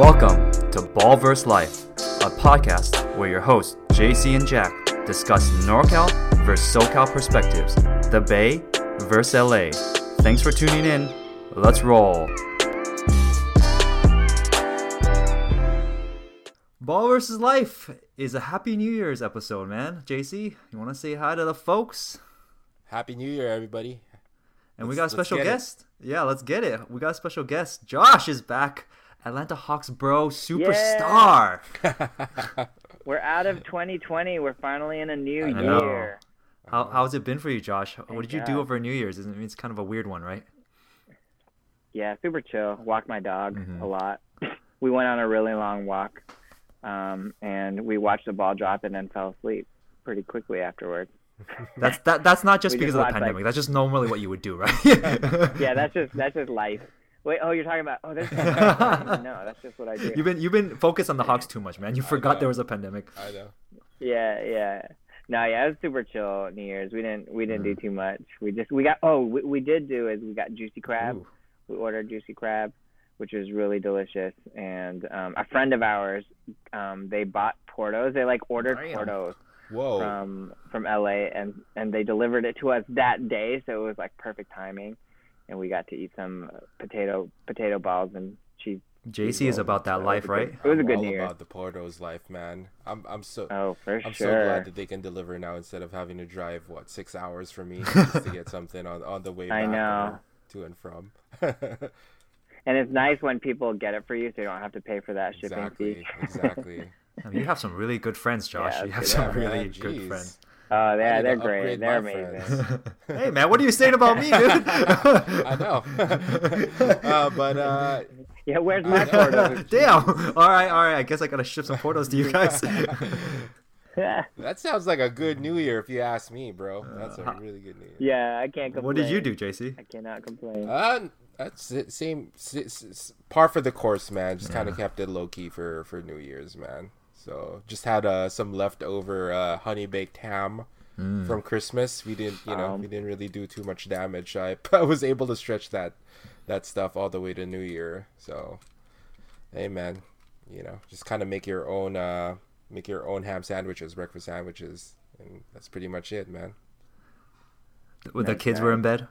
Welcome to Ball Ballverse Life, a podcast where your hosts, JC and Jack, discuss NorCal versus SoCal perspectives, the Bay versus LA. Thanks for tuning in. Let's roll. Ball versus Life is a Happy New Year's episode, man. JC, you want to say hi to the folks? Happy New Year, everybody. And we Let's- got a special get it. guest. Yeah, let's get it. We got a special guest. Josh is back. Atlanta Hawks bro, superstar. We're out of 2020. We're finally in a new I know. year. How, how's it been for you, Josh? what did you do over New Year's? It's- It's kind of a weird one, right? Yeah, super chill. Walked my dog Mhm. a lot. we went on a really long walk, um, and we watched the ball drop and then fell asleep pretty quickly afterwards. That's that. That's not just We because just of the watched, like- pandemic. that's just normally what you would do, right? Yeah, that's just that's just life. Wait, oh, you're talking about oh, there's no, that's just what I do. You've been you've been focused on the Hawks too much, man. You forgot there was a pandemic. I know. Yeah, yeah. No, yeah, it was super chill New Year's. We didn't we didn't do Mm. too much. We just we got oh we, we did do is we got juicy crab. Ooh. we ordered juicy crab, which was really delicious. And um, a friend of ours, um, they bought Porto's. They like ordered Damn. Porto's Whoa. from from LA, and and they delivered it to us that day. So it was like perfect timing, and we got to eat some uh, potato potato balls and cheese. JC is about that So life, it was a right? good- It was a I'm good all New Year. about the Porto's life, man. I'm I'm so Oh, for I'm sure. so glad that they can deliver now instead of having to drive what six hours for me just to get something on on the way I know. to and from. and it's nice when people get it for you, so you don't have to pay for that shipping exactly. fee. Exactly. I mean, you have some really good friends, Josh. Yeah, you have that's some good. really man, good friends. Oh, I yeah, they're great. They're amazing. hey, man, what are you saying about me, dude? I know. uh, but uh, Yeah, where's my Porto's? Damn. All right, all right. I guess I gotta ship some photos to you guys. that sounds like a good New Year if you ask me, bro. That's a Uh, really good New Year. yeah, I can't complain. what did you do, JC? I cannot complain. Uh, that's it. Same, s- s- s- par for the course, man. Just kind of kept it low key for for New Year's, man. So just had uh, some leftover uh, honey baked ham from Christmas. We didn't, you know, Um, we didn't really do too much damage. I, I was able to stretch that that stuff all the way to New Year. So, hey, man, you know, just kind of make your own uh, make your own ham sandwiches, breakfast sandwiches, and that's pretty much it, man. When the Nice, kids were in bed.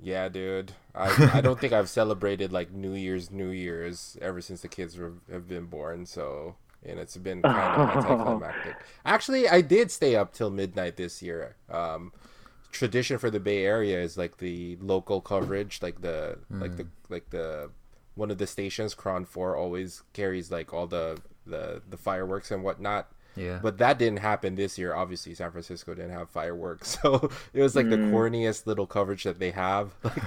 Yeah, dude. I I don't think I've celebrated like New Year's, New Year's ever since the kids were, have been born. So, and it's been kind of anticlimactic. Actually, I did stay up till midnight this year. Um, tradition for the Bay Area is like the local coverage, like the like the like the one of the stations, KRON Four, always carries like all the the the fireworks and whatnot. Yeah. But that didn't happen this year. Obviously, San Francisco didn't have fireworks, so it was like the mm. corniest little coverage that they have. Like,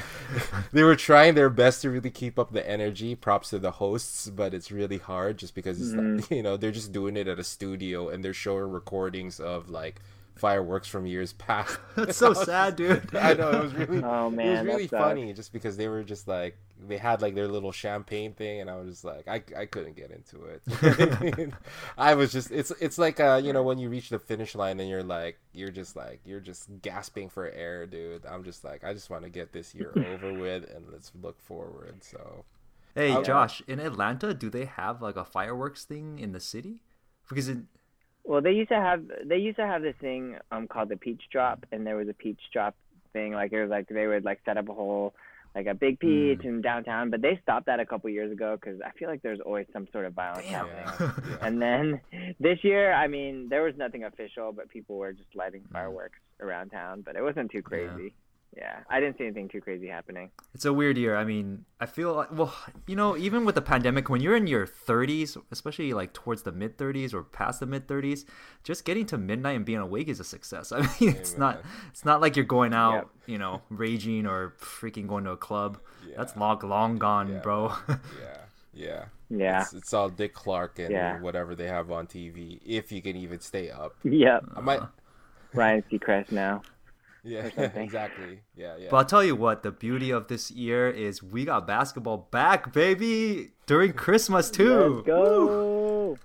they were trying their best to really keep up the energy. Props to the hosts, but it's really hard just because it's mm. like, you know they're just doing it at a studio and they're showing recordings of like fireworks from years past. That's so sad, dude. I know it was really Oh, it was man, that really sucks. funny just because they were just like they had like their little champagne thing and I was just like I, I couldn't get into it. I was just it's it's like uh you know when you reach the finish line and you're like you're just like you're just gasping for air, dude. I'm just like I just want to get this year over with and let's look forward. So Hey. Josh, in Atlanta, do they have like a fireworks thing in the city? Because it, Well, they used to have they used to have this thing um called the peach drop, and there was a peach drop thing. Like it was like they would like set up a whole like a big peach Mm. in downtown, but they stopped that a couple years ago because I feel like there's always some sort of violence Damn. happening. yeah. And then this year, I mean, there was nothing official, but people were just lighting Mm. fireworks around town. But it wasn't too crazy. Yeah, I didn't see anything too crazy happening. it's a weird year. I mean, I feel like, well, you know, even with the pandemic, when you're in your 30s, especially like towards the mid 30s or past the mid 30s, just getting to midnight and being awake is a success. I mean, it's not, it's not like you're going out, Yep. you know, raging or freaking going to a club. That's long, long gone, Yeah. bro. yeah. Yeah. Yeah. It's, it's all Dick Clark and Yeah. whatever they have on TV if you can even stay up. Yep. I might uh-huh. Ryan Seacrest now. Yeah, exactly. Yeah, yeah. But I'll tell you what, the beauty of this year is we got basketball back, baby, during Christmas too. Let's go.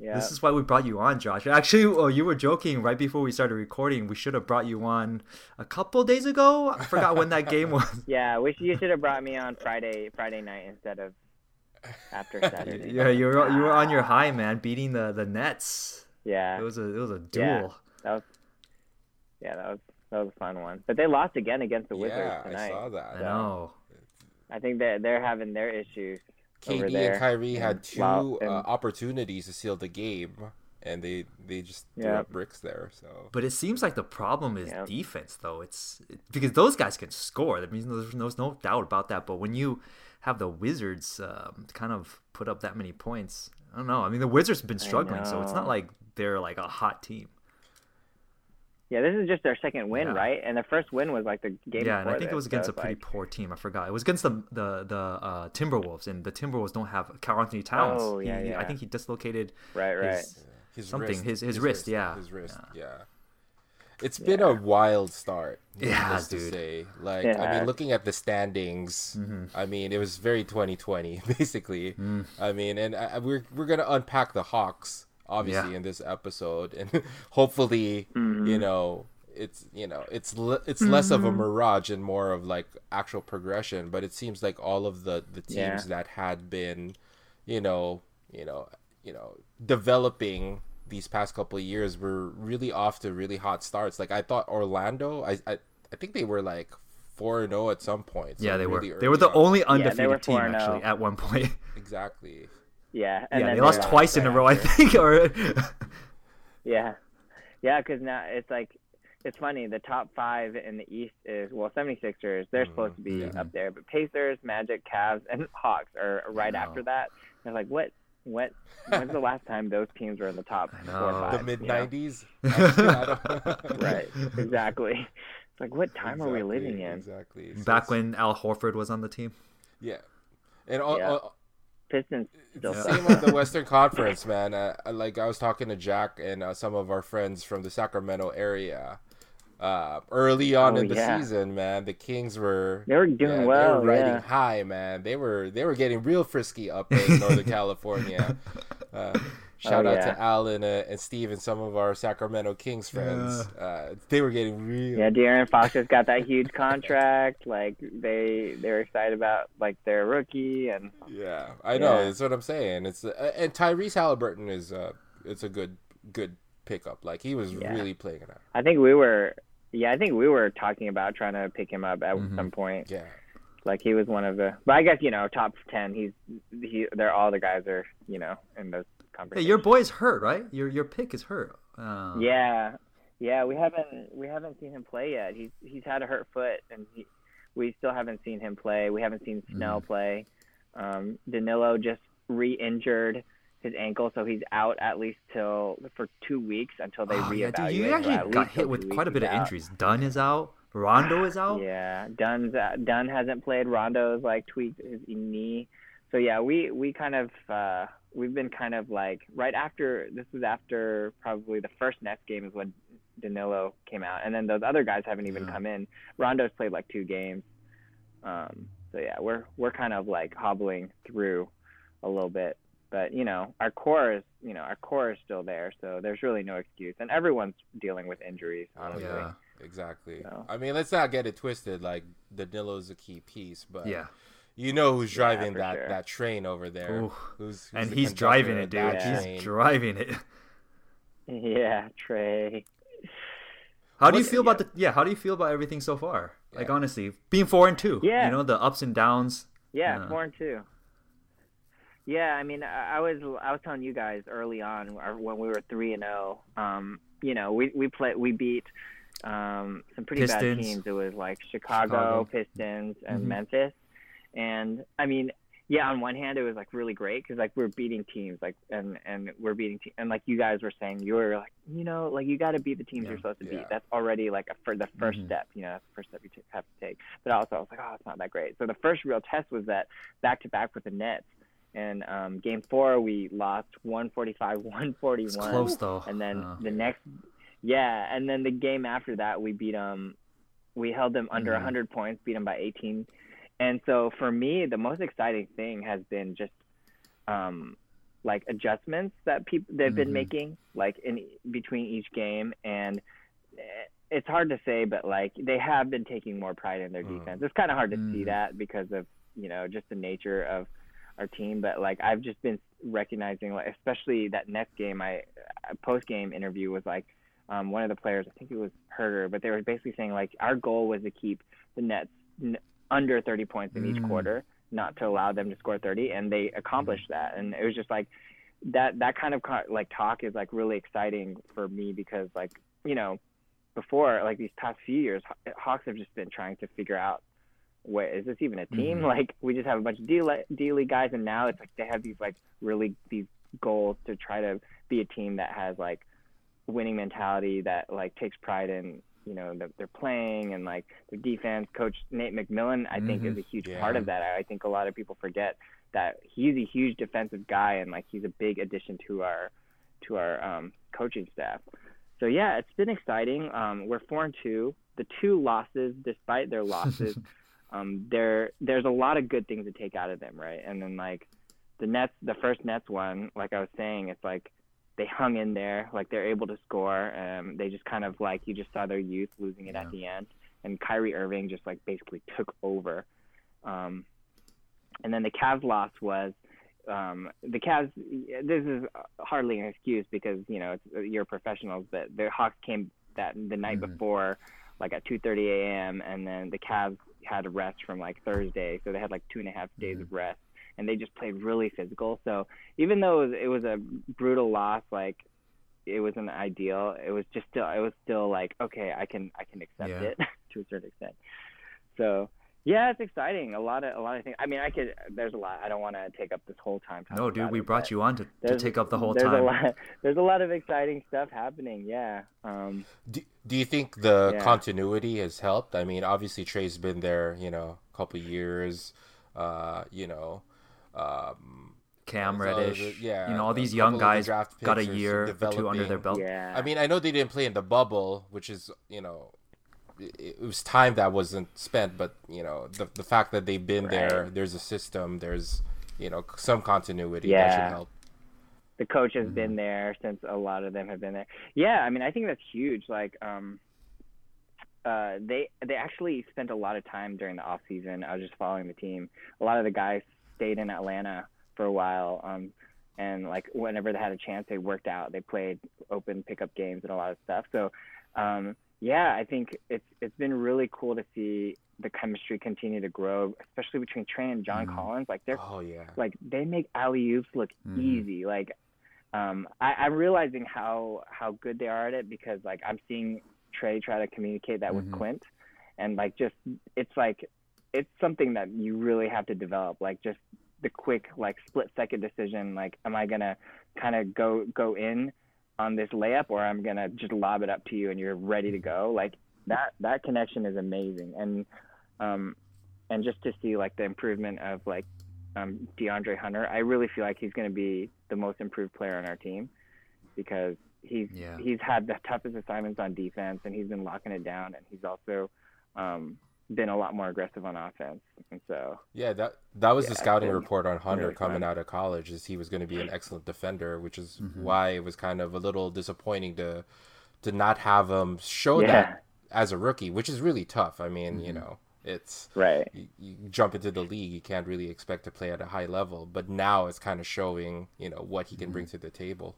Yeah. This is why we brought you on, Josh. Actually, oh, you were joking right before we started recording. We should have brought you on a couple days ago. I forgot when that game was. Yeah, wish you should have brought me on Friday Friday night instead of after Saturday. Yeah, you were you were on your high, man, beating the the Nets. Yeah. It was a it was a Yeah. duel. That was yeah, that was that was a fun one. But they lost again against the Wizards yeah, tonight. I saw that. I know. I think that they're having their issues over KD there. and Kyrie had and two Lau- uh, opportunities to seal the game, and they they just threw Yeah. up bricks there. So But it seems like the problem is Yeah. defense, though. It's it- because those guys can score. That means there's, there's no doubt about that. But when you have the Wizards um, kind of put up that many points, I don't know. I mean, the Wizards have been struggling, so it's not like they're like a hot team. Yeah, this is just their second win, Yeah. right? And the first win was like the game yeah, and I before think it this, was so against a pretty like- poor team. I forgot. It was against the the the uh, Timberwolves, and the Timberwolves don't have Carl Anthony Towns. Oh, yeah, He- he- I think he dislocated Right, right. his- his Something, wrist, his- his wrist, yeah. his wrist, yeah. It's been a wild start, Yeah, needless to dude. say. Like, It I mean, looking at the standings, Mm-hmm. I mean, it was very 2020, basically. Mm. I mean, and I, I- we're we're gonna unpack the Hawks obviously Yeah. in this episode, and hopefully, Mm-hmm. you know, it's you know, it's le- it's less of a Mm-hmm. mirage and more of like actual progression. But it seems like all of the the teams Yeah. that had been, you know, you know, you know, developing these past couple of years were really off to really hot starts. Like I thought Orlando, I I, I think they were like four and zero at some point. so Yeah, they really were. They were the on. only they undefeated were team actually at one point. Exactly. Yeah, and yeah, then they lost lost twice in a row, I think. Or Yeah, yeah, because now it's like it's funny. The top five in the East is well, 76ers. They're mm-hmm. supposed to be yeah. up mm-hmm. there, but Pacers, Magic, Cavs, and Hawks are right after that. They're like, what? What? When's the last time those teams were in the top I four or five? The mid know? nineties. right. Right. Exactly. It's like, what time are we living in? Exactly. Back it's- when Al Horford was on the team. Yeah. And all, Yeah. all- Pistons still the same with the Western Conference, man. Uh, like I was talking to Jack and uh, some of our friends from the Sacramento area. Uh, early on Oh, in the yeah. season, man, the Kings were They were doing yeah, well, They were riding yeah. high, man. They were they were getting real frisky up in Northern California. Uh, shout Oh, out yeah. to Alan uh, and Steve and some of our Sacramento Kings friends. Uh, they were getting real. Yeah, De'Aaron Fox has got that huge contract. Like they they're excited about like their rookie and Yeah, I know. Yeah. That's what I'm saying. It's uh, and Tyrese Halliburton is uh, it's a good good pickup. Like he was Yeah. really playing it out. I think we were yeah, I think we were talking about trying to pick him up at Mhm. some point. Yeah, Like he was one of the but I guess, you know, top ten, he's he they're all the guys are, you know, in those Hey, your boy's hurt, right? Your your pick is hurt. Uh, Yeah. Yeah, we haven't we haven't seen him play yet. He's he's had a hurt foot and he we still haven't seen him play. We haven't seen Snell play. Um Danilo just re-injured his ankle, so he's out at least till for two weeks until they Oh, yeah, dude, you actually got hit with quite a bit of out. injuries. Dunn is out. Rondo is out. Yeah, Dunn's uh, Dunn hasn't played. Rondo's like tweaked his knee. So yeah, we we kind of uh, we've been kind of like right after this was after probably the first Nets game is when Danilo came out, and then those other guys haven't even Yeah. come in. Rondo's played like two games. Um, so yeah, we're we're kind of like hobbling through a little bit, but you know our core is you know our core is still there, so there's really no excuse, and everyone's dealing with injuries. Honestly, Yeah. exactly. So- I mean, let's not get it twisted. Like Danilo's a key piece, but Yeah. You know who's driving for that sure. that train over there. Who's, who's And the he's driving it, dude. Yeah. He's driving it. yeah, Trey. How do you What's- feel about the yeah? How do you feel about everything so far? Like honestly, being four and two. Yeah. You know the ups and downs. Yeah, Yeah. four and two. Yeah, I mean, I I was I was telling you guys early on uh, when we were three and zero. Um, you know, we we play we beat um some pretty bad teams. It was like Chicago, Chicago. Pistons, and Mhm. Memphis. And I mean, yeah, on one hand, it was like really great because like we're beating teams, like and and we're beating te- and like you guys were saying, you were like, you know, like you got to beat the teams Yeah. you're supposed to Yeah. beat. That's already like a, for the 1st Mhm. step. You know, that's the first step you t- have to take. But also, I was like, oh, it's not that great. So the first real test was that back to back with the Nets. And um, game four, we lost 145 It's 141. close though. And then Uh, the next, yeah, and then the game after that, we beat them. We held them under Mhm. 100 points, beat them by 18. And so for me, the most exciting thing has been just um, like adjustments that people they've been Mhm. making, like in between each game. And eh, it's hard to say, but like they have been taking more pride in their Mm. defense. It's kind of hard to see Mm. that because of you know just the nature of our team, but like I've just been recognizing, like especially that next game, I post game interview was like um, one of the players, I think it was Huerter, but they were basically saying like our goal was to keep the Nets under 30 points in mm. each quarter, not to allow them to score 30, and they accomplished mm. that. And it was just like that that kind of like talk is like really exciting for me because like you know before like these past few years, Hawks have just been trying to figure out what is this even a team? Mm-hmm. Like we just have a bunch of D D League guys, and now it's like they have these like really these goals to try to be a team that has like winning mentality that like takes pride in you know that they're playing and like their defense. Coach Nate McMillan, I mm-hmm. think, is mm-hmm. a huge yeah. part of that. I think a lot of people forget that he's a huge defensive guy and like he's a big addition to our to our um, coaching staff. So yeah, it's been exciting. Um, we're four and two. The two losses, despite their losses, um, there there's a lot of good things to take out of them, right? And then like the Nets, the first Nets one, like I was saying, it's like they hung in there, like they're able to score. Um, they just kind of like you just saw their youth losing it yeah. at the end, and Kyrie Irving just like basically took over. Um, and then the Cavs loss was um, the Cavs. This is hardly an excuse because you know it's, you're professionals, but the Hawks came that the night mm-hmm. before, like at 2:30 a.m. and then the Cavs had a rest from like Thursday, so they had like two and a half days mm-hmm. of rest and they just played really physical. So even though it was, it was a brutal loss, like it wasn't ideal, it was just still it was still like okay, I can I can accept yeah. it to a certain extent. So yeah, it's exciting. A lot of a lot of things. I mean, I could. There's a lot. I don't want to take up this whole time. No, dude, we it, brought you on to, to take up the whole there's time. A lot, there's a lot of exciting stuff happening. Yeah. Um, do, do you think the yeah. continuity has helped? I mean, obviously Trey's been there, you know, a couple years. Uh, you know, um, Cam Reddish, yeah, you know, all these young guys got a year or two under their belt. Yeah. I mean, I know they didn't play in the bubble, which is, you know, it was time that wasn't spent, but you know, the the fact that they've been right. there, there's a system, there's you know some continuity yeah. that should help. The coach has mm-hmm. been there since a lot of them have been there. Yeah, I mean, I think that's huge. Like, um, uh, they they actually spent a lot of time during the off season. I was just following the team. A lot of the guys stayed in Atlanta for a while. Um, and like whenever they had a chance, they worked out. They played open pickup games and a lot of stuff. So, um, yeah, I think it's it's been really cool to see the chemistry continue to grow, especially between Trey and John mm. Collins. Like they're oh yeah, like they make alley oops look mm. easy. Like um, I, I'm realizing how how good they are at it because like I'm seeing Trey try to communicate that mm-hmm. with Clint, and like just it's like it's something that you really have to develop. Like just the quick like split second decision. Like, am I gonna kind of go go in on this layup, or I'm gonna just lob it up to you and you're ready to go? Like that that connection is amazing, and um, and just to see like the improvement of like um, DeAndre Hunter, I really feel like he's gonna be the most improved player on our team because he's yeah. he's had the toughest assignments on defense and he's been locking it down, and he's also um, been a lot more aggressive on offense. And so yeah, that that was yeah, the scouting report on Hunter really coming fun. out of college is he was going to be an excellent defender, which is mm-hmm. why it was kind of a little disappointing to to not have him show yeah. that as a rookie, which is really tough. I mean, mm-hmm. you know, it's right. You, you, jump into the league, you can't really expect to play at a high level, but now it's kind of showing, you know, what he can mm-hmm. bring to the table.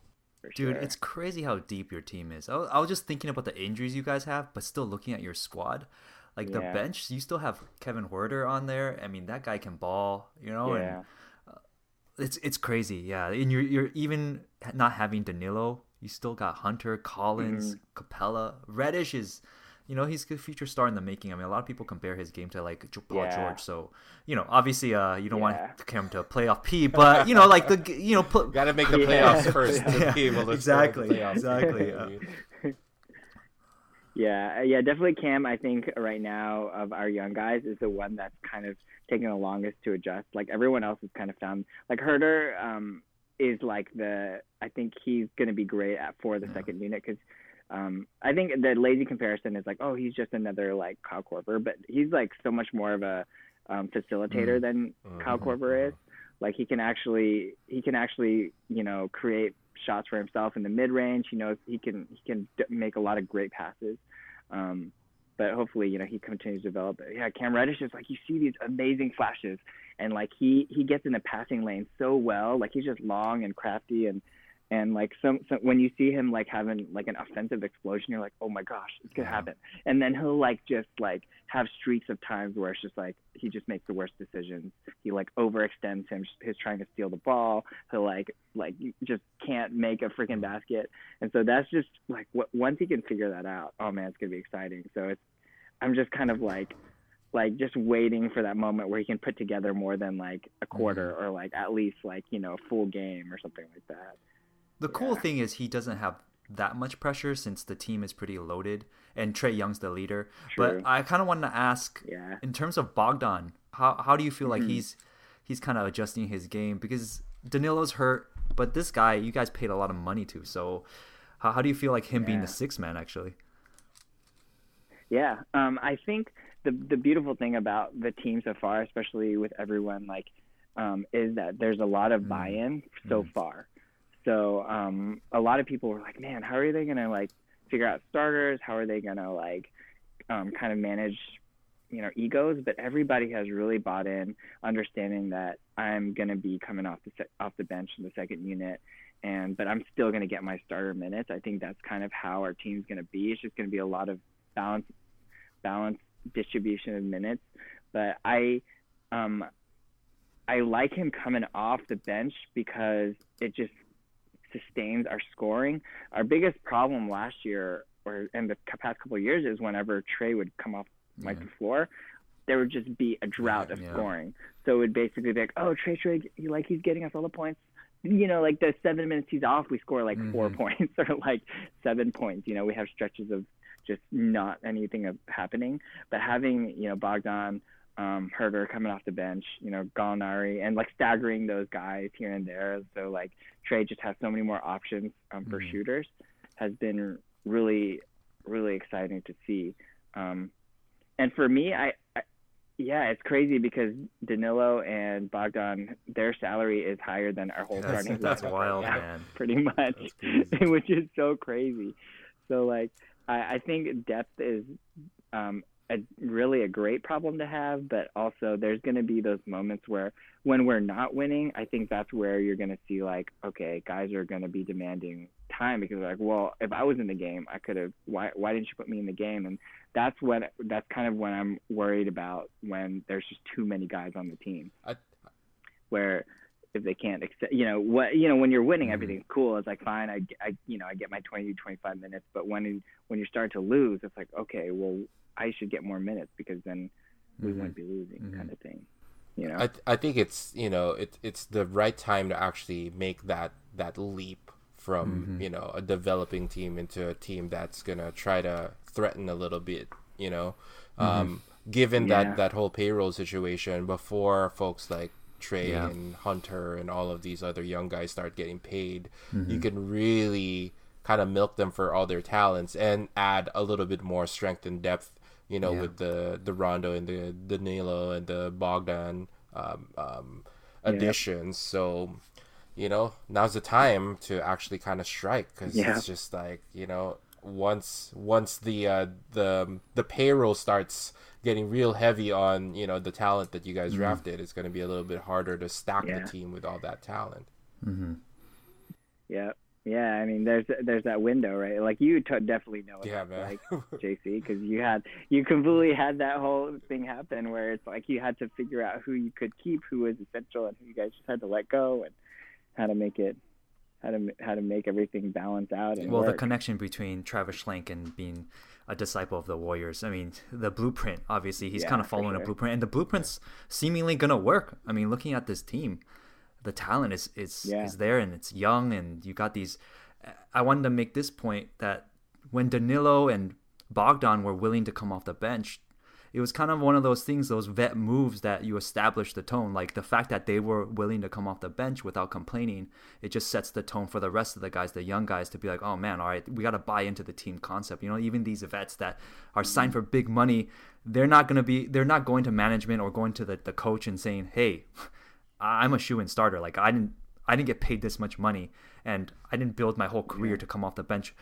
Dude, it's crazy how deep your team is. I was, I was just thinking about the injuries you guys have, but still looking at your squad. Like yeah. the bench, you still have Kevin Huerter on there. I mean, that guy can ball, you know. Yeah. And, uh, it's it's crazy, yeah. And you're you're even not having Danilo. You still got Hunter, Collins, mm-hmm. Capela. Reddish is, you know, he's a future star in the making. I mean, a lot of people compare his game to like Paul yeah. George. So, you know, obviously, uh, you don't yeah. want him to playoff P, but you know, like the you know, put, got to make the playoffs first. yeah. exactly, exactly. Uh, yeah, uh, yeah, definitely Cam. I think right now of our young guys is the one that's kind of taking the longest to adjust. Like everyone else has kind of found like Huerter um, is like the. I think he's going to be great at for the yeah. second unit because um, I think the lazy comparison is like, oh, he's just another like Kyle Korver, but he's like so much more of a um, facilitator mm-hmm. than mm-hmm. Kyle Korver is. Like he can actually he can actually you know create shots for himself in the mid range. He knows he can he can make a lot of great passes. Um, but hopefully, you know, he continues to develop. But yeah, Cam Reddish is like you see these amazing flashes, and like he he gets in the passing lane so well. Like he's just long and crafty, and and like some, some when you see him like having like an offensive explosion, you're like, oh my gosh, it's gonna happen. And then he'll like just like have streaks of times where it's just like he just makes the worst decisions. He like overextends him. He's trying to steal the ball. He'll like like just can't make a freaking mm-hmm. basket. And so that's just like what once he can figure that out, oh man, it's gonna be exciting. So it's I'm just kind of like like just waiting for that moment where he can put together more than like a quarter mm-hmm. or like at least like you know a full game or something like that. The cool thing is he doesn't have that much pressure since the team is pretty loaded and Trey Young's the leader. True. But I kind of wanted to ask, Yeah. in terms of Bogdan, how how do you feel like Mhm. he's he's kind of adjusting his game because Danilo's hurt, but this guy you guys paid a lot of money to. So how, how do you feel like him being the sixth man actually? Yeah, um, I think the the beautiful thing about the team so far, especially with everyone, like, um, is that there's a lot of Mm. buy-in so far. So um, a lot of people were like, "Man, how are they gonna like figure out starters? How are they gonna like um, kind of manage, you know, egos?" But everybody has really bought in, understanding that I'm gonna be coming off the se- off the bench in the second unit, and but I'm still gonna get my starter minutes. I think that's kind of how our team's gonna be. It's just gonna be a lot of balance balanced distribution of minutes. But I um I like him coming off the bench because it just sustains our scoring. Our biggest problem last year or in the past couple of years is whenever Trey would come off like Yeah. the floor, there would just be a drought of Yeah. scoring. So it would basically be like, oh, Trey, Trey, like he's getting us all the points. You know, like the seven minutes he's off, we score like four Mhm. points or like seven points. You know, we have stretches of just not anything of happening. But having you know Bogdan, um, Huerter coming off the bench, you know Gallinari, and like staggering those guys here and there, so like Trey just has so many more options um, for Mhm. shooters, has been really, really exciting to see. Um, and for me, I, I yeah, it's crazy because Danilo and Bogdan, their salary is higher than our whole That's, starting that's lineup right wild, now man. pretty much, which is so crazy. So like, I, I think depth is um, a really a great problem to have, but also there's going to be those moments where when we're not winning, I think that's where you're going to see like, okay, guys are going to be demanding time because they're like, well, if I was in the game, I could have. Why why didn't you put me in the game? And that's when that's kind of when I'm worried about when there's just too many guys on the team I, where if they can't accept, you know, what, you know, when you're winning, Mhm. everything's cool. It's like, fine, I, I, you know, I get my 20, 25 minutes. But when, when you start to lose, it's like, okay, well, I should get more minutes because then we Mhm. wouldn't be losing Mhm. kind of thing. You know? I, th- I think it's you know it, it's the right time to actually make that that leap from Mhm. you know a developing team into a team that's gonna try to threaten a little bit you know um, given Yeah. that that whole payroll situation before folks like Trey Yeah. and Hunter and all of these other young guys start getting paid Mm-hmm. you can really kind of milk them for all their talents and add a little bit more strength and depth you know Yeah. with the the Rondo and the Danilo and the Bogdan um, um, additions. So, you know, now's the time to actually kind of strike because Yeah. it's just like you know once once the uh, the the payroll starts getting real heavy on you know the talent that you guys drafted, it's going to be a little bit harder to stack Mm-hmm. Yeah. the team with all that talent. Mm-hmm. yeah. Yeah. I mean, there's, there's that window, right? Like you t- definitely know what Yeah, that's man. like. JC because you had you completely had that whole thing happen where it's like you had to figure out who you could keep, who was essential, and who you guys just had to let go, and how to make it, how to how to make everything balance out and Well, the connection between Travis Schlenk and being a disciple of the Warriors. I mean, the blueprint. Obviously, he's Yeah, kind of following a blueprint, and the blueprint's seemingly gonna work. I mean, looking at this team, the talent is is Yeah. is there, and it's young, and you got these. I wanted to make this point that when Danilo and Bogdan were willing to come off the bench, it was kind of one of those things, those vet moves that you establish the tone. Like the fact that they were willing to come off the bench without complaining, it just sets the tone for the rest of the guys, the young guys, to be like, oh man, all right, we got to buy into the team concept. You know, even these vets that are signed mm-hmm. for big money, they're not going to be, they're not going to management or going to the, the coach and saying, hey, I'm a shoe in starter. Like I didn't, I didn't get paid this much money, and I didn't build my whole career to come off the bench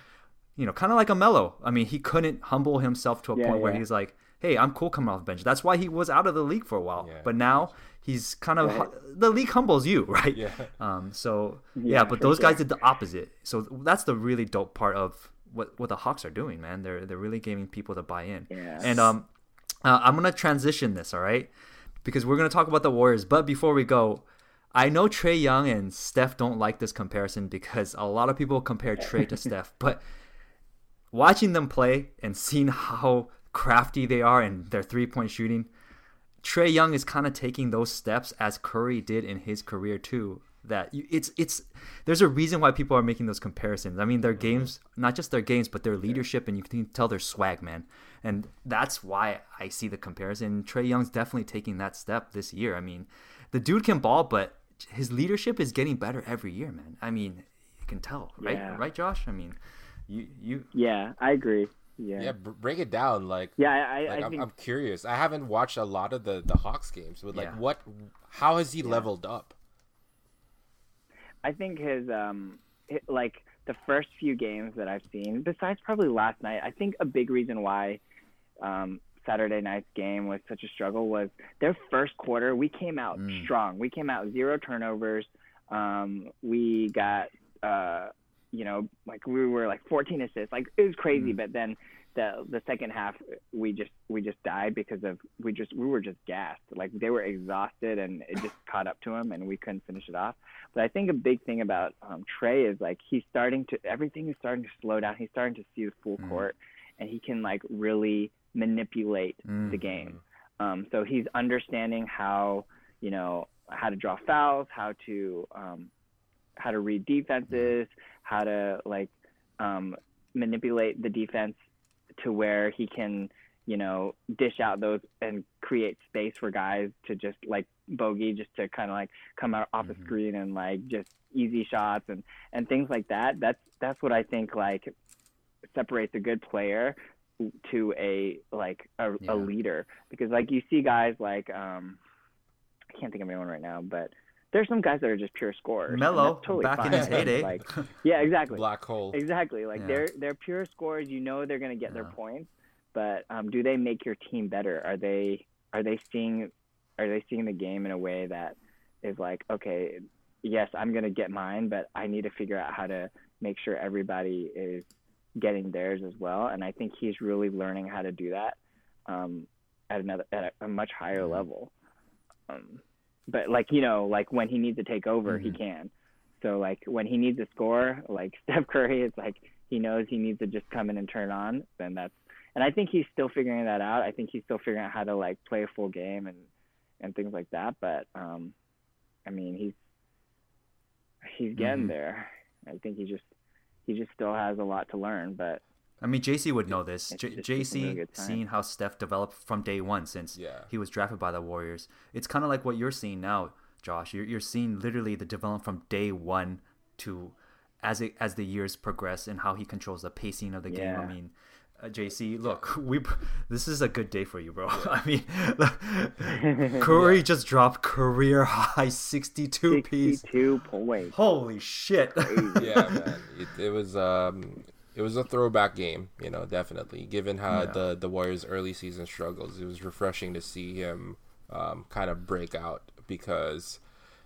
you know, kind of like a Melo. I mean, he couldn't humble himself to a Yeah, point where he's like, "Hey, I'm cool coming off the bench." That's why he was out of the league for a while. Yeah. But now he's kind of Right. the league humbles you, right? Yeah. Um. So yeah, Yeah, but those guys did the opposite. So that's the really dope part of what what the Hawks are doing, man. They're they're really getting people to buy in. Yeah. And um, uh, I'm gonna transition this, all right, because we're gonna talk about the Warriors. But before we go, I know Trey Young and Steph don't like this comparison because a lot of people compare Trey to Steph, but watching them play and seeing how crafty they are in their three point shooting, Trey Young is kind of taking those steps as Curry did in his career too. That you, it's it's there's a reason why people are making those comparisons. I mean, their mm-hmm. games, not just their games, but their leadership, and you can tell their swag, man. And that's why I see the comparison. Trey Young's definitely taking that step this year. I mean, the dude can ball, but his leadership is getting better every year, man. I mean, you can tell, right? Yeah. Right, Josh? I mean, you you Yeah, I agree. Yeah. Yeah, break it down. Like, Yeah, I, I, like I I'm, think I'm curious. I haven't watched a lot of the the Hawks games, but like, Yeah. what? How has he leveled up? I think his um like the first few games that I've seen, besides probably last night, I think a big reason why um Saturday night's game was such a struggle was their first quarter. We came out Mm. strong. We came out zero turnovers. Um, we got uh, you know like we were like 14 assists. Like it was crazy. Mm. But then the the second half we just we just died because of we just we were just gassed. Like they were exhausted and it just caught up to them and we couldn't finish it off. But I think a big thing about um, Trey is like he's starting to everything is starting to slow down. He's starting to see the full Mm. court, and he can like really manipulate Mm. the game. Um, so he's understanding how you know how to draw fouls, how to um, how to read defenses, how to like um, manipulate the defense to where he can you know dish out those and create space for guys to just like bogey just to kind of like come out off Mhm. the screen and like just easy shots and and things like that that's that's what i think like separates a good player to a like a, Yeah. a leader because like you see guys like um i can't think of anyone right now but there's some guys that are just pure scorers and Melo that's totally back in his heyday. like yeah exactly Black hole. Exactly. Like Yeah. they're they're pure scorers. You know they're going to get their points, but um, do they make your team better? Are they are they seeing are they seeing the game in a way that is like okay, yes, I'm going to get mine, but I need to figure out how to make sure everybody is getting theirs as well. And I think he's really learning how to do that um, at another at a, a much higher Mhm. level. Um, but like you know, like when he needs to take over, he Mhm. can. So like when he needs to score, like Steph Curry, it's like he knows he needs to just come in and turn on. Then that's and I think he's still figuring that out. I think he's still figuring out how to like play a full game and and things like that. But um, I mean he's he's getting Mhm. there. I think he just he just still has a lot to learn. But I mean, JC would know this. J- just taking a JC, good seeing how Steph developed from day one since Yeah. he was drafted by the Warriors. It's kind of like what you're seeing now, Josh. You're, you're seeing literally the development from day one to as it as the years progress and how he controls the pacing of the game. I mean, uh, JC, look, we this is a good day for you, bro. I mean, Curry just dropped career high 62 piece. sixty-two points. Holy shit! yeah, man. It, it was um, it was a throwback game, you know, definitely. Given how Yeah. the the Warriors' early season struggles, it was refreshing to see him um, kind of break out because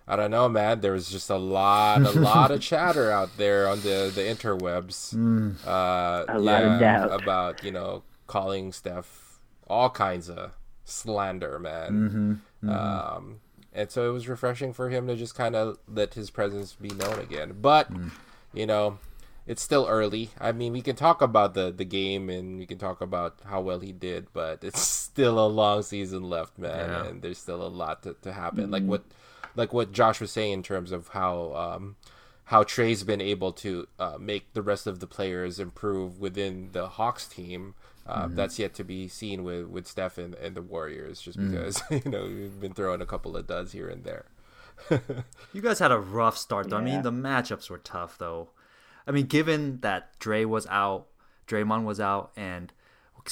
I don't know, man. There was just a lot, a lot of chatter out there on the the interwebs. Mm. Uh, A lot of doubt. about you know calling Steph all kinds of slander, man. Mm-hmm. Um, and so it was refreshing for him to just kind of let his presence be known again. But Mm. you know, it's still early. I mean, we can talk about the the game and we can talk about how well he did, but it's still a long season left, man, Yeah. and there's still a lot to, to happen. Like what like what Josh was saying in terms of how um how Trey's been able to uh, make the rest of the players improve within the Hawks team. Uh, That's yet to be seen with with Steph and, and the Warriors, just because you know we've been throwing a couple of duds here and there. You guys had a rough start, though. I mean, the matchups were tough, though. I mean, given that Dre was out, Draymond was out, and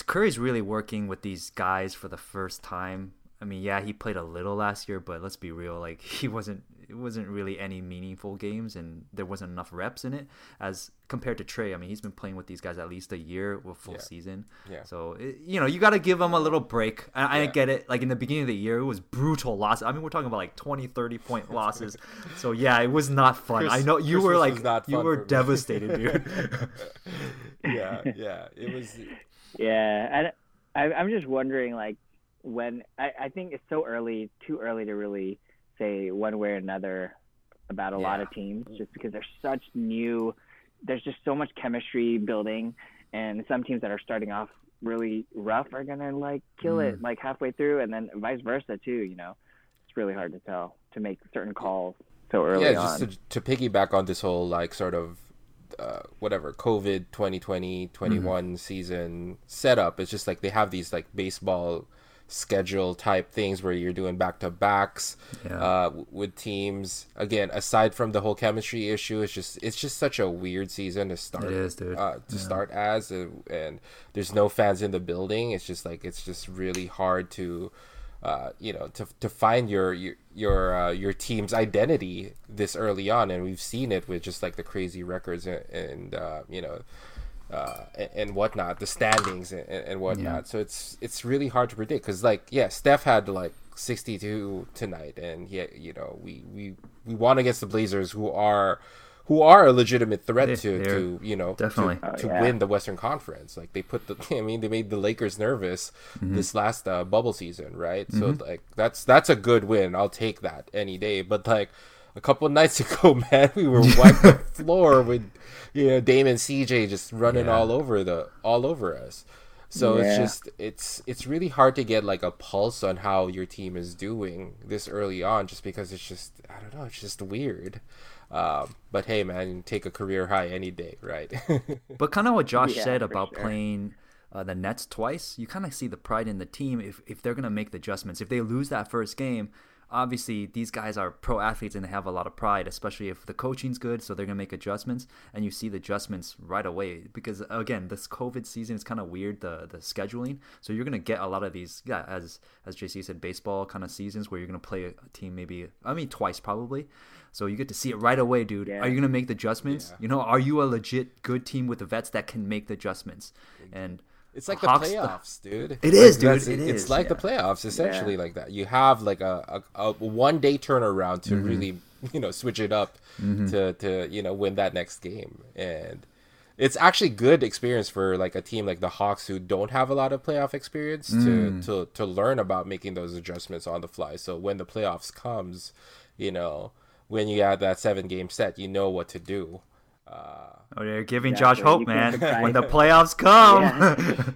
Curry's really working with these guys for the first time. I mean, yeah, he played a little last year, but let's be real. Like, he wasn't it wasn't really any meaningful games, and there wasn't enough reps in it as compared to Trey. I mean, he's been playing with these guys at least a year with full Yeah. season. Yeah. So it, you know, you got to give him a little break. I, I Yeah. get it. Like in the beginning of the year, it was brutal losses. I mean, we're talking about like 20, 30 point losses. so yeah, it was not fun. I know you were like not you were devastated, dude. yeah, yeah. It was. Yeah, and I, I'm just wondering, like, when I, I think it's so early, too early to really say one way or another about a lot of teams, just because there's such new, there's just so much chemistry building, and some teams that are starting off really rough are gonna like kill it like halfway through, and then vice versa too. You know, it's really hard to tell to make certain calls so early yeah, on. just to, to piggyback on this whole like sort of uh, whatever COVID 2020 21 Mm-hmm. season setup. It's just like they have these like baseball schedule type things where you're doing back to backs Yeah. uh, with teams. Again, aside from the whole chemistry issue, it's just it's just such a weird season to start. It is, dude. Uh, to start as, and, and there's no fans in the building. It's just like it's just really hard to uh, you know, to, to find your your your, uh, your team's identity this early on, and we've seen it with just like the crazy records and, and uh, you know, uh, and, and whatnot, the standings and, and whatnot. So it's it's really hard to predict because like yeah, Steph had like 62 tonight, and yeah, you know, we we we won against the Blazers, who are who are a legitimate threat They- to, to you know definitely. to, Oh, to yeah. win the Western Conference. Like they put the, I mean, they made the Lakers nervous Mm-hmm. this last uh, bubble season, right? So like that's that's a good win. I'll take that any day. But like a couple nights ago, man, we were wiping the floor with you know Dame and CJ just running Yeah. all over the all over us. So it's just it's it's really hard to get like a pulse on how your team is doing this early on, just because it's just I don't know, it's just weird. Um, but hey, man, take a career high any day, right? But kind of what Josh Yeah, said about sure. playing uh, the Nets twice, you kind of see the pride in the team if, if they're going to make the adjustments. If they lose that first game, obviously these guys are pro athletes and they have a lot of pride, especially if the coaching's good, so they're going to make adjustments. And you see the adjustments right away because, again, this COVID season is kind of weird, the, the scheduling. So you're going to get a lot of these, yeah, as, as JC said, baseball kind of seasons where you're going to play a team maybe, I mean, twice probably. So you get to see it right away, dude. Yeah. Are you gonna make the adjustments? Yeah. You know, are you a legit good team with the vets that can make the adjustments? And It's like Hawks- the playoffs, dude. It is, dude. that's- It it's is, like the playoffs, essentially like that. You have like a, a, a one day turnaround to Mm-hmm. really, you know, switch it up to, to, you know, win that next game. And it's actually good experience for like a team like the Hawks who don't have a lot of playoff experience Mm. to, to, to learn about making those adjustments on the fly. So when the playoffs comes, you know, when you have that seven game set, you know what to do. Uh, oh, they're giving Exactly. Josh hope, man. When the playoffs come,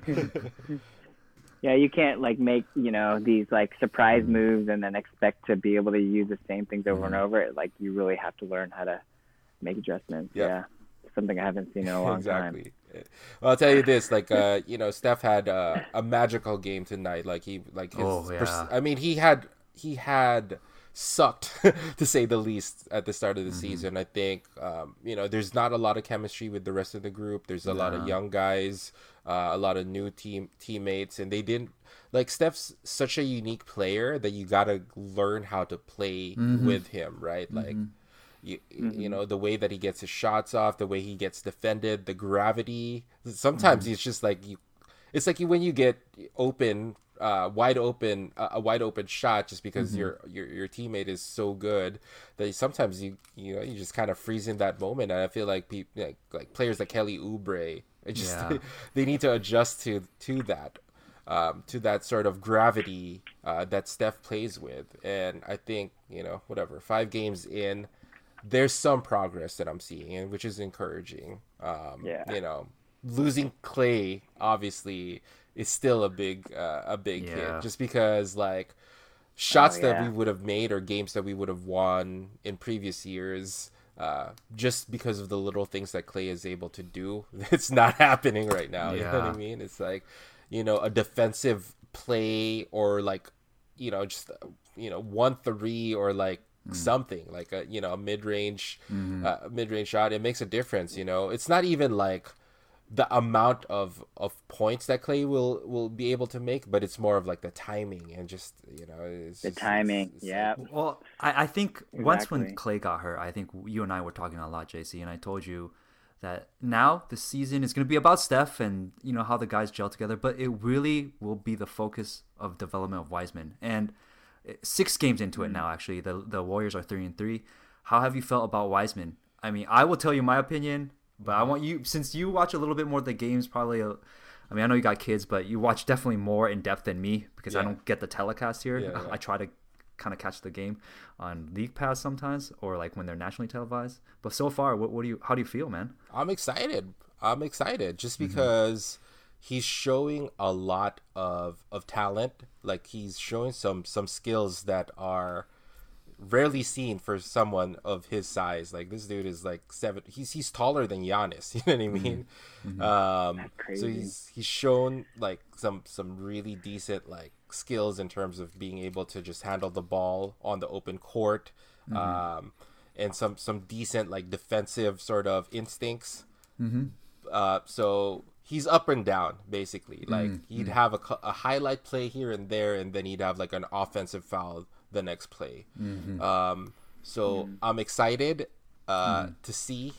yeah, you can't like make you know these like surprise Mm-hmm. moves and then expect to be able to use the same things over Mm-hmm. and over. Like you really have to learn how to make adjustments. Yeah. Yeah, something I haven't seen in a long time. exactly. Well, I'll tell you this: like, uh, you know, Steph had uh, a magical game tonight. Like he, like his, Oh, pers- yeah. I mean, he had he had sucked to say the least at the start of the Mm-hmm. season. I think, um, you know, there's not a lot of chemistry with the rest of the group. There's a lot of young guys, uh, a lot of new team teammates, and they didn't like Steph's such a unique player that you gotta learn how to play Mm-hmm. with him, right? Like you, you know the way that he gets his shots off the way he gets defended the gravity sometimes Mm-hmm. he's just like you it's like you when you get open uh, wide open uh, a wide open shot just because Mm-hmm. your, your your teammate is so good that sometimes you you know you just kind of freeze in that moment and I feel like people like, like players like Kelly Oubre it just Yeah. they need to adjust to to that um, to that sort of gravity uh, that Steph plays with. And I think, you know, whatever, five games in, there's some progress that I'm seeing, which is encouraging. Um, Yeah. You know, losing Klay obviously is still a big, uh, a big Yeah. hit, just because like shots Oh, that we would have made or games that we would have won in previous years. Uh, just because of the little things that Klay is able to do, it's not happening right now. You know what I mean? It's like, you know, a defensive play or like, you know, just you know, one three or like something like a you know a mid range, uh, mid range shot. It makes a difference. You know, it's not even like the amount of of points that Klay will will be able to make, but it's more of like the timing and just you know it's the just, timing. it's- it's yeah. like- Well, I, I think once when Klay got hurt, I think you and I were talking a lot, JC, and I told you that now the season is going to be about Steph and you know how the guys gel together, but it really will be the focus of development of Wiseman. And uh, six games into it now, actually, the the Warriors are three and three. How have you felt about Wiseman? I mean, I will tell you my opinion, but I want you since you watch a little bit more of the games, probably. A, I mean, I know you got kids, but you watch definitely more in depth than me because I don't get the telecast here. Yeah, yeah. I try to kind of catch the game on League Pass sometimes, or like when they're nationally televised. But so far, what, what do you? How do you feel, man? I'm excited. I'm excited just Mm-hmm. because he's showing a lot of of talent. Like he's showing some some skills that are rarely seen for someone of his size. Like this dude is like seven. He's he's taller than Giannis. You know what I Mm-hmm. mean? Um, so he's he's shown like some some really decent like skills in terms of being able to just handle the ball on the open court. Um, and some some decent like defensive sort of instincts. Uh, so he's up and down basically. Like he'd have a, a highlight play here and there, and then he'd have like an offensive foul the next play. Um, so I'm excited uh, to see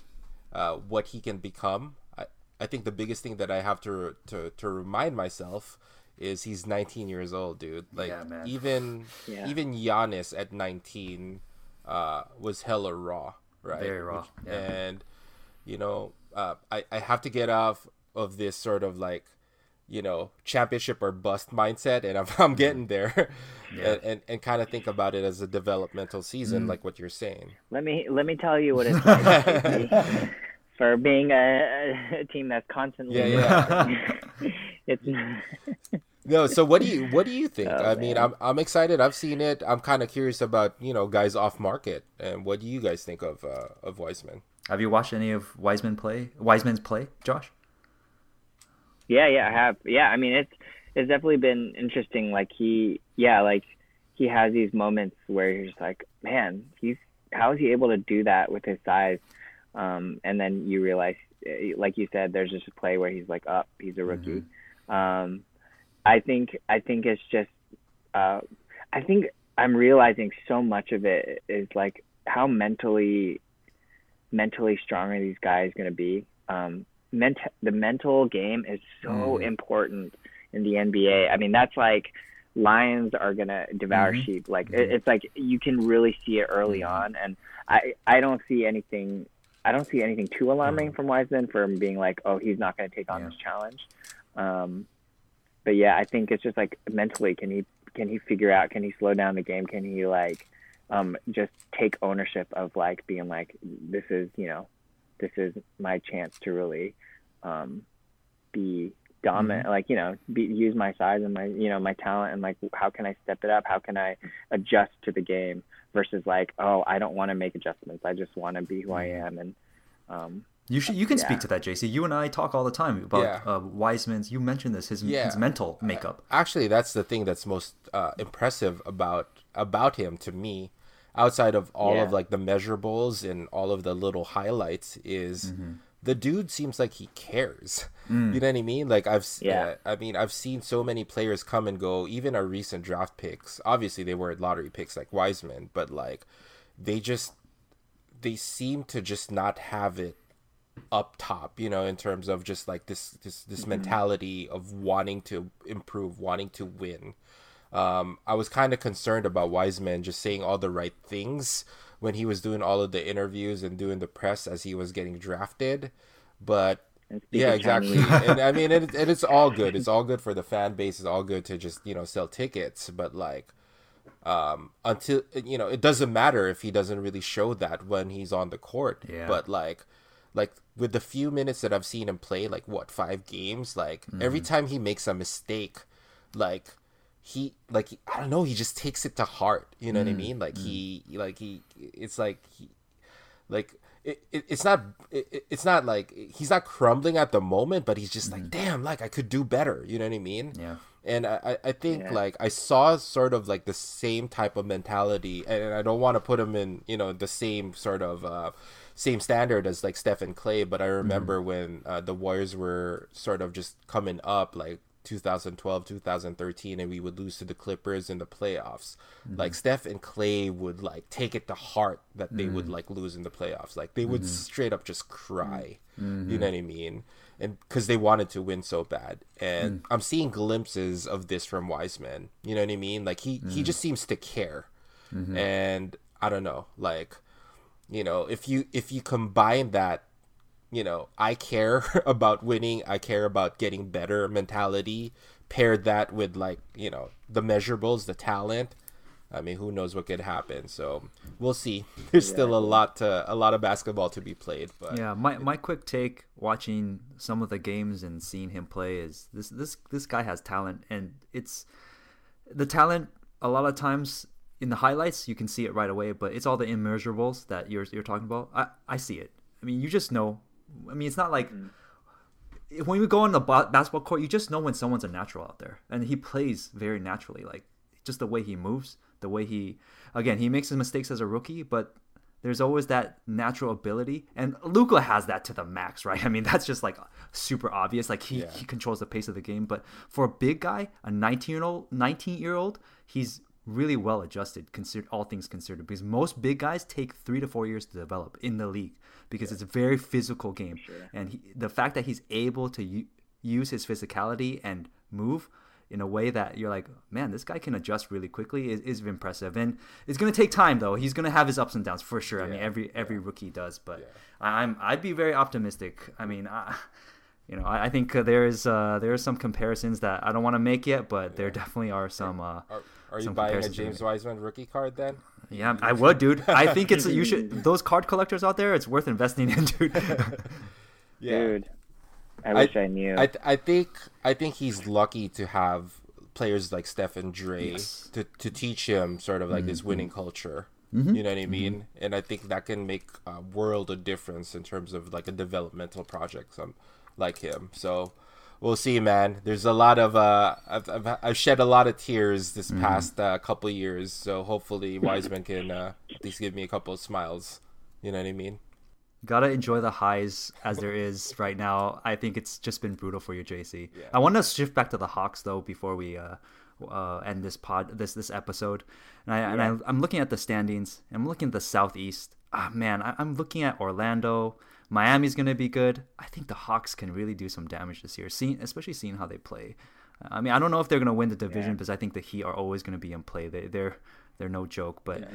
uh, what he can become. I, I think the biggest thing that I have to to to remind myself is he's 19 years old, dude. Like Yeah, man. even Yeah. even Giannis at 19 uh, was hella raw, right? Very raw, Which- yeah. And you know, uh, I I have to get off of this sort of like you know championship or bust mindset, and I'm I'm getting there, and and, and kind of think about it as a developmental season, Mm. like what you're saying. Let me let me tell you what it's like for being a, a team that's constantly. Yeah, yeah. it's No, so what do you what do you think? Oh, I mean. I'm I'm excited. I've seen it. I'm kind of curious about you know guys off market, and what do you guys think of uh, of Wiseman? Have you watched any of Wiseman play? Wiseman's play, Josh? Yeah, yeah, I have. Yeah, I mean it's it's definitely been interesting. Like he, yeah, like he has these moments where you're just like, man, he's how is he able to do that with his size? Um, and then you realize, eh, like you said, there's just a play where he's like up, he's a rookie. Um, I think I think it's just, uh, I think I'm realizing so much of it is like how mentally mentally strong are these guys going to be? Um, ment- the mental game is so Mhm. important in the NBA. I mean, that's like lions are going to devour Mhm. sheep. Like it, it's like you can really see it early Mhm. on, and I I don't see anything. I don't see anything too alarming from Wiseman for him being like, oh, he's not going to take on Yeah. this challenge. Um, but yeah, I think it's just like mentally, can he can he figure out? Can he slow down the game? Can he like um, just take ownership of like being like, this is you know, this is my chance to really um, be dominant. Like you know, be, use my size and my you know my talent and like how can I step it up? How can I adjust to the game versus like, oh, I don't want to make adjustments. I just want to be who I am and. Um, You should. You can speak to that, JC. You and I talk all the time about Yeah. uh, Wiseman's. You mentioned this. His Yeah. his mental makeup. Actually, that's the thing that's most uh, impressive about about him to me, outside of all of like the measurables and all of the little highlights, is the dude seems like he cares. You know what I mean? Like I've Yeah. uh, I mean I've seen so many players come and go. Even our recent draft picks. Obviously, they weren't lottery picks like Wiseman, but like they just they seem to just not have it up top you know in terms of just like this this this mentality of wanting to improve wanting to win um i was kind of concerned about wiseman just saying all the right things when he was doing all of the interviews and doing the press as he was getting drafted. But yeah exactly. and i mean it, and it's all good. It's all good for the fan base. It's all good to just you know sell tickets. But like um until you know it doesn't matter if he doesn't really show that when he's on the court. Yeah. but like like with the few minutes that i've seen him play like what five games? Like every time he makes a mistake like he like i don't know he just takes it to heart you know what i mean like he like he it's like he like it, it, it's not it, it- it's not like he's not crumbling at the moment but he's just like damn like i could do better you know what i mean Yeah. and I, I- I think Yeah. like I saw sort of like the same type of mentality, and I don't want to put him in you know the same sort of uh, same standard as like Stephen Klay, but I remember mm-hmm. when uh, the Warriors were sort of just coming up, like 2012, 2013, and we would lose to the Clippers in the playoffs. Mm-hmm. Like Steph and Klay would like take it to heart that they mm-hmm. would like lose in the playoffs. Like they would mm-hmm. straight up just cry. Mm-hmm. You know what I mean? And because they wanted to win so bad, and mm. I'm seeing glimpses of this from Wiseman. You know what I mean? Like he he mm. just seems to care, mm-hmm. and I don't know, like you know if you if you combine that you know i care about winning i care about getting better mentality paired that with like you know the measurables the talent i mean who knows what could happen so we'll see there's yeah. still a lot to a lot of basketball to be played but yeah my, my quick take watching some of the games and seeing him play is this this this guy has talent and it's the talent a lot of times in the highlights you can see it right away, but it's all the immeasurables that you're you're talking about. I I see it. I mean, you just know. I mean, it's not like mm-hmm. when you go on the basketball court, you just know when someone's a natural out there, and he plays very naturally. Like just the way he moves, the way he again he makes his mistakes as a rookie, but there's always that natural ability, and Luka has that to the max, right? I mean, that's just like super obvious. Like he, yeah. he controls the pace of the game, but for a big guy, a 19 year old, 19 year old, he's really well adjusted, consider all things considered, because most big guys take three to four years to develop in the league because yeah. it's a very physical game, sure. and he, the fact that he's able to u- use his physicality and move in a way that you're like, man, this guy can adjust really quickly is, is impressive. And it's gonna take time though. He's gonna have his ups and downs for sure. Yeah. I mean, every every yeah. rookie does, but yeah. I'm I'd be very optimistic. I mean, I, you know, I, I think uh, there's uh, there's some comparisons that I don't want to make yet, but there definitely are some. Uh, are, are you buying a James Wiseman rookie card then? Yeah, I would, dude. I think it's you should those card collectors out there. It's worth investing in, dude. yeah. Dude, I wish I, I knew. I I think I think he's lucky to have players like Steph and Dre yes. to to teach him sort of like mm-hmm. this winning culture. Mm-hmm. You know what I mean? Mm-hmm. And I think that can make a world of difference in terms of like a developmental project um, like him. So we'll see, man. There's a lot of uh, I've, I've, I've shed a lot of tears this mm-hmm. past uh, couple years, so hopefully Wiseman can uh, at least give me a couple of smiles. You know what I mean? Gotta enjoy the highs as there is right now. I think it's just been brutal for you, JC. Yeah. I want to shift back to the Hawks though before we uh, uh, end this pod this this episode. And I yeah. and I, I'm looking at the standings. I'm looking at the Southeast. Ah man, I, I'm looking at Orlando. Miami's going to be good. I think the Hawks can really do some damage this year, seeing, especially seeing how they play. I mean, I don't know if they're going to win the division yeah. because I think the Heat are always going to be in play. They, they're they're no joke, but. Yeah.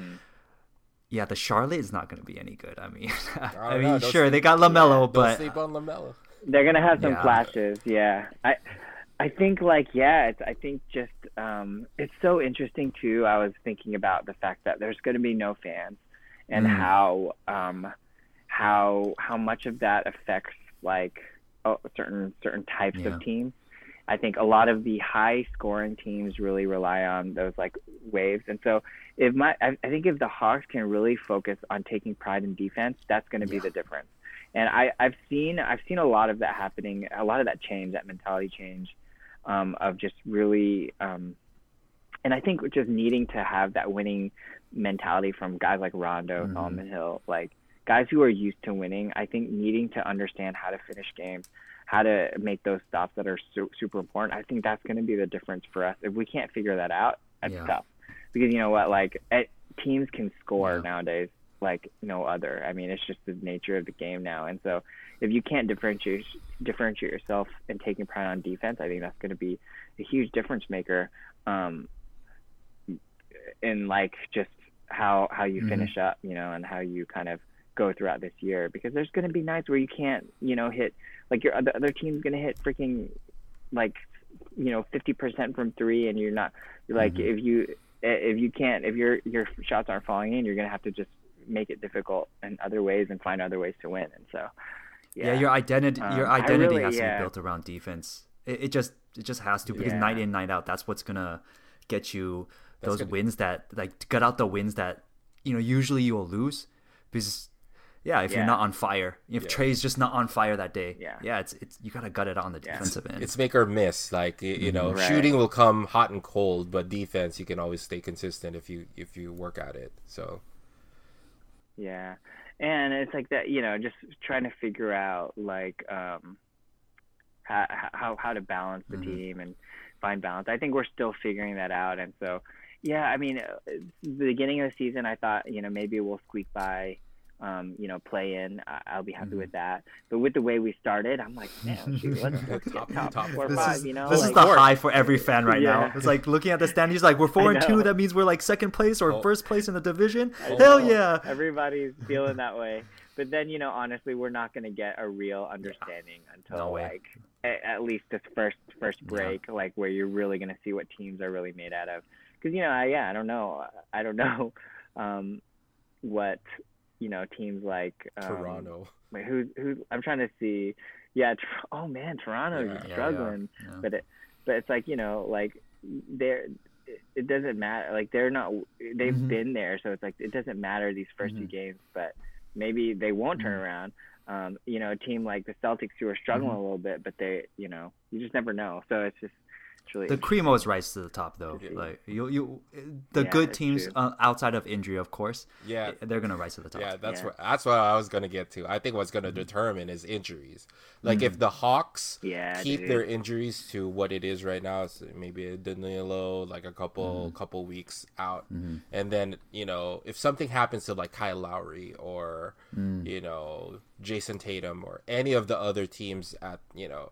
yeah the Charlotte is not going to be any good. I mean, I, I mean, sure sleep, they got LaMelo, yeah, but sleep on LaMelo. They're gonna have some flashes. Yeah, I, I think like yeah, it's, I think just um, it's so interesting too. I was thinking about the fact that there's going to be no fans, and mm. how um, how how much of that affects like oh, certain certain types yeah. of teams. I think a lot of the high scoring teams really rely on those like waves. And so if my I, I think if the Hawks can really focus on taking pride in defense, that's going to be the difference. And I I've seen I've seen a lot of that happening, a lot of that change, that mentality change um, of just really um, and I think just needing to have that winning mentality from guys like Rondo, mm-hmm. Solomon Hill, like guys who are used to winning, I think needing to understand how to finish games, how to make those stops that are su- super important, I think that's going to be the difference for us. If we can't figure that out, that's yeah. tough. Because you know what, like eh, teams can score yeah. nowadays like no other. I mean, it's just the nature of the game now. And so, if you can't differentiate differentiate yourself and taking pride on defense, I think that's going to be a huge difference maker. Um, in like just how how you mm-hmm. finish up, you know, and how you kind of go throughout this year because there's going to be nights where you can't, you know, hit like your the other team's going to hit freaking like you know 50% from 3 and you're not you're like mm-hmm. if you if you can't if your your shots aren't falling in, you're going to have to just make it difficult in other ways and find other ways to win. And so yeah, yeah your identity um, your identity really, has to yeah. be built around defense. It, it, just it just has to because yeah. night in night out that's what's going to get you those wins that like get out the wins that you know usually you will lose because yeah, if yeah. you're not on fire, if yeah. Trae's just not on fire that day, yeah, yeah, it's it's you gotta gut it on the defensive end. It's make or miss. Like you, you know, mm-hmm. right. shooting will come hot and cold, but defense you can always stay consistent if you if you work at it. So yeah, and it's like that, you know, just trying to figure out like um, how how how to balance the Mhm. team and find balance. I think we're still figuring that out, and so yeah, I mean, uh, the beginning of the season, I thought you know maybe we'll squeak by. Um, you know, play in. I- I'll be happy Mhm. with that. But with the way we started, I'm like, man, shoot, let's, let's Top- get top, top four This five. is, you know, this is the Fourth. high for every fan right now. It's like looking at the standings, like we're four and two. That means we're like second place or Oh. first place in the division. I Hell yeah! Everybody's feeling that way. But then, you know, honestly, we're not going to get a real understanding until No like at, at least this first first Yeah. break, like where you're really going to see what teams are really made out of. Because you know, I, yeah, I don't know, I don't know um, what you know teams like um, Toronto. Wait, who's who's? I'm trying to see. Yeah. Tor- oh man, Toronto's Yeah. Yeah, struggling. yeah. But it, but it's like you know, like they're. it- It doesn't matter. Like they're not. They've Mhm. been there, so it's like it doesn't matter these 1st two Mhm. games. But maybe they won't turn Mhm. around. Um, you know, a team like the Celtics who are struggling Mhm. a little bit, but they, you know, you just never know. So it's just, it's really The always rise to the top though. Yeah. Like you, you, the Yeah, good teams uh, outside of injury, of course, Yeah, they're gonna rise to the top. Yeah, that's Yeah. what that's what I was gonna get to. I think what's gonna determine is injuries. Like if the Hawks Yeah, keep dude. their injuries to what it is right now, it's maybe a Danilo like a couple couple weeks out, Mhm. and then you know if something happens to like Kyle Lowry or Mm. you know Jayson Tatum or any of the other teams at you know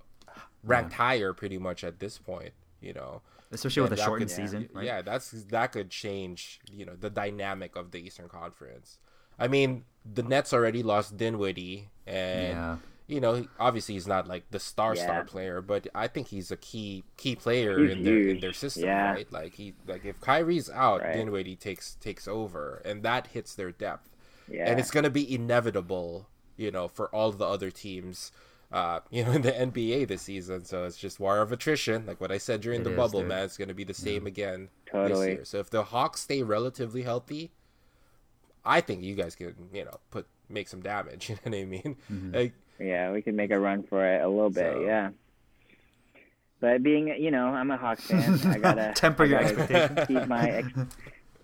ranked higher pretty much at this point, you know. especially with then a shortened could- season. Right? Yeah, that's that could change, you know, the dynamic of the Eastern Conference. I mean, the Nets already lost Dinwiddie, and Yeah. you know, obviously he's not like the star Yeah. star player, but I think he's a key key player He's in their in their system, Yeah. right? Like he like if Kyrie's out, Right. Dinwiddie takes takes over, and that hits their depth, yeah. and it's gonna be inevitable, you know, for all the other teams. Uh, you know, in the NBA this season, so it's just war of attrition. Like what I said during It the is, bubble, dude. man, it's gonna be the same again this year. So if the Hawks stay relatively healthy, I think you guys can, you know, put make some damage. You know what I mean? Mm-hmm. Like, Yeah, we can make a run for it a little bit. So- Yeah. But being, you know, I'm a Hawks fan. I gotta Temper I your expectations. Keep my ex-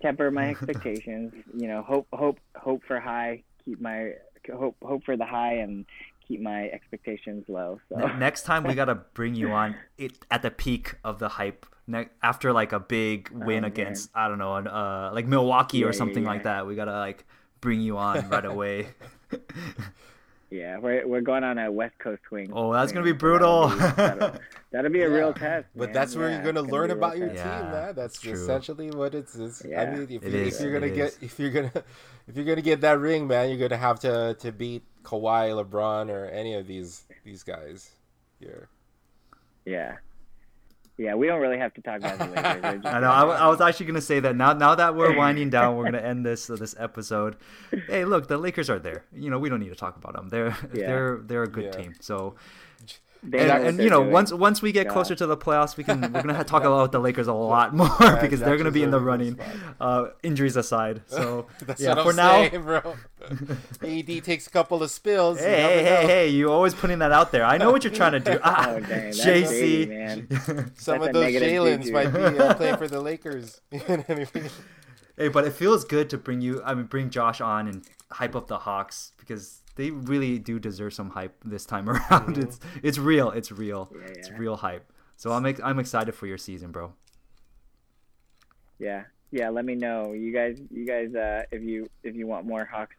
temper my expectations. You know, hope hope hope for high. Keep my hope hope for the high and keep my expectations low. So Next time we gotta bring you on it at the peak of the hype. Ne- after like a big win Oh, man. against I don't know, an, uh, like Milwaukee Yeah, or yeah, something yeah. like that, we gotta like bring you on right away. yeah, we're we're going on a West Coast swing. Oh, that's gonna be so that'll brutal. be- That'll, that'll be a Yeah. real test. but man. that's where Yeah, you're gonna learn be a about your test. team, Yeah, man. That's true. essentially what it's. it's I Yeah. mean, if, you, is, if you're it gonna get, is. if you're gonna, if you're gonna get that ring, man, you're gonna have to to beat Kawhi, LeBron, or any of these these guys. Yeah. Yeah. Yeah, we don't really have to talk about the Lakers. They're just- I know. I, w- I was actually gonna say that now. Now that we're winding down, we're gonna end this uh, this episode. Hey, look, the Lakers are there. You know, we don't need to talk about them. They're Yeah. they're they're a good Yeah. team. So They and, and you know, doing. once once we get God. closer to the playoffs, we can we're gonna have to talk about the Lakers a lot more Yeah, because they're gonna be in the running, uh, injuries aside. So That's yeah, what for I'm now. saying, bro. AD takes a couple of spills. you Hey, hey, hey, hey! You always putting that out there. I know what you're trying to do. Ah, Oh, dang, JC. shady, man. Some That's of those negative Jalen's might be uh, playing for the Lakers. You know I mean? Hey, but it feels good to bring you. I mean, bring Josh on and hype up the Hawks because they really do deserve some hype this time around. It's it's real. It's real. Yeah, It's real hype. So I'm I'm excited for your season, bro. Yeah, yeah. Let me know, you guys. You guys, uh, if you if you want more Hawks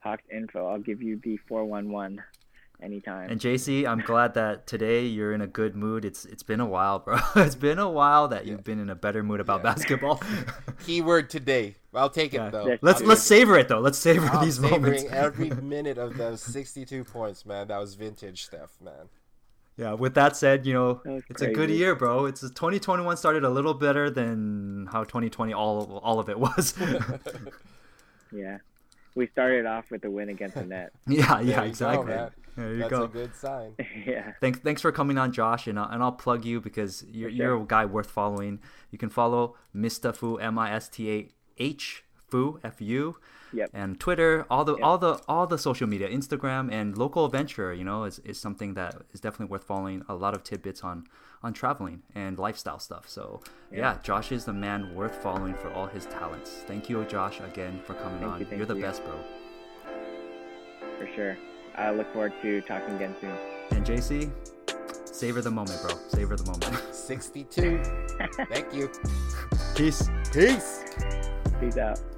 Hawks info, I'll give you the four one one anytime. And JC, I'm glad that today you're in a good mood. It's it's been a while, bro. It's been a while that you've been in a better mood about Yeah. basketball. Keyword today. I'll take it Yeah. though. Let's true. let's savor it though. Let's savor I'm these moments. savoring every minute of those 62 points, man. That was vintage stuff, man. Yeah, with that said, you know, That was it's a good year, bro. It's 2021 started a little better than how 2020 all all of it was. Yeah, we started off with a win against the net. yeah, yeah, you go, exactly. man. there you That's go. a good sign. yeah, Thanks, thanks for coming on, Josh, and I'll, and I'll plug you because you're, For you're a guy worth following. You can follow Mista Fu, M I S T A H Fu F U, Yep. and Twitter, all the Yep. all the all the social media, Instagram, and local adventure. You know, is, is something that is definitely worth following. A lot of tidbits on on traveling and lifestyle stuff. So yeah, Yeah. Josh is the man worth following for all his talents. Thank you, Josh, again for coming Thank on. you, thank are the you. best, bro. for sure. I look forward to talking again soon. And JC, savor the moment, bro. Savor the moment. 62. Thank you. Peace. Peace. Peace out.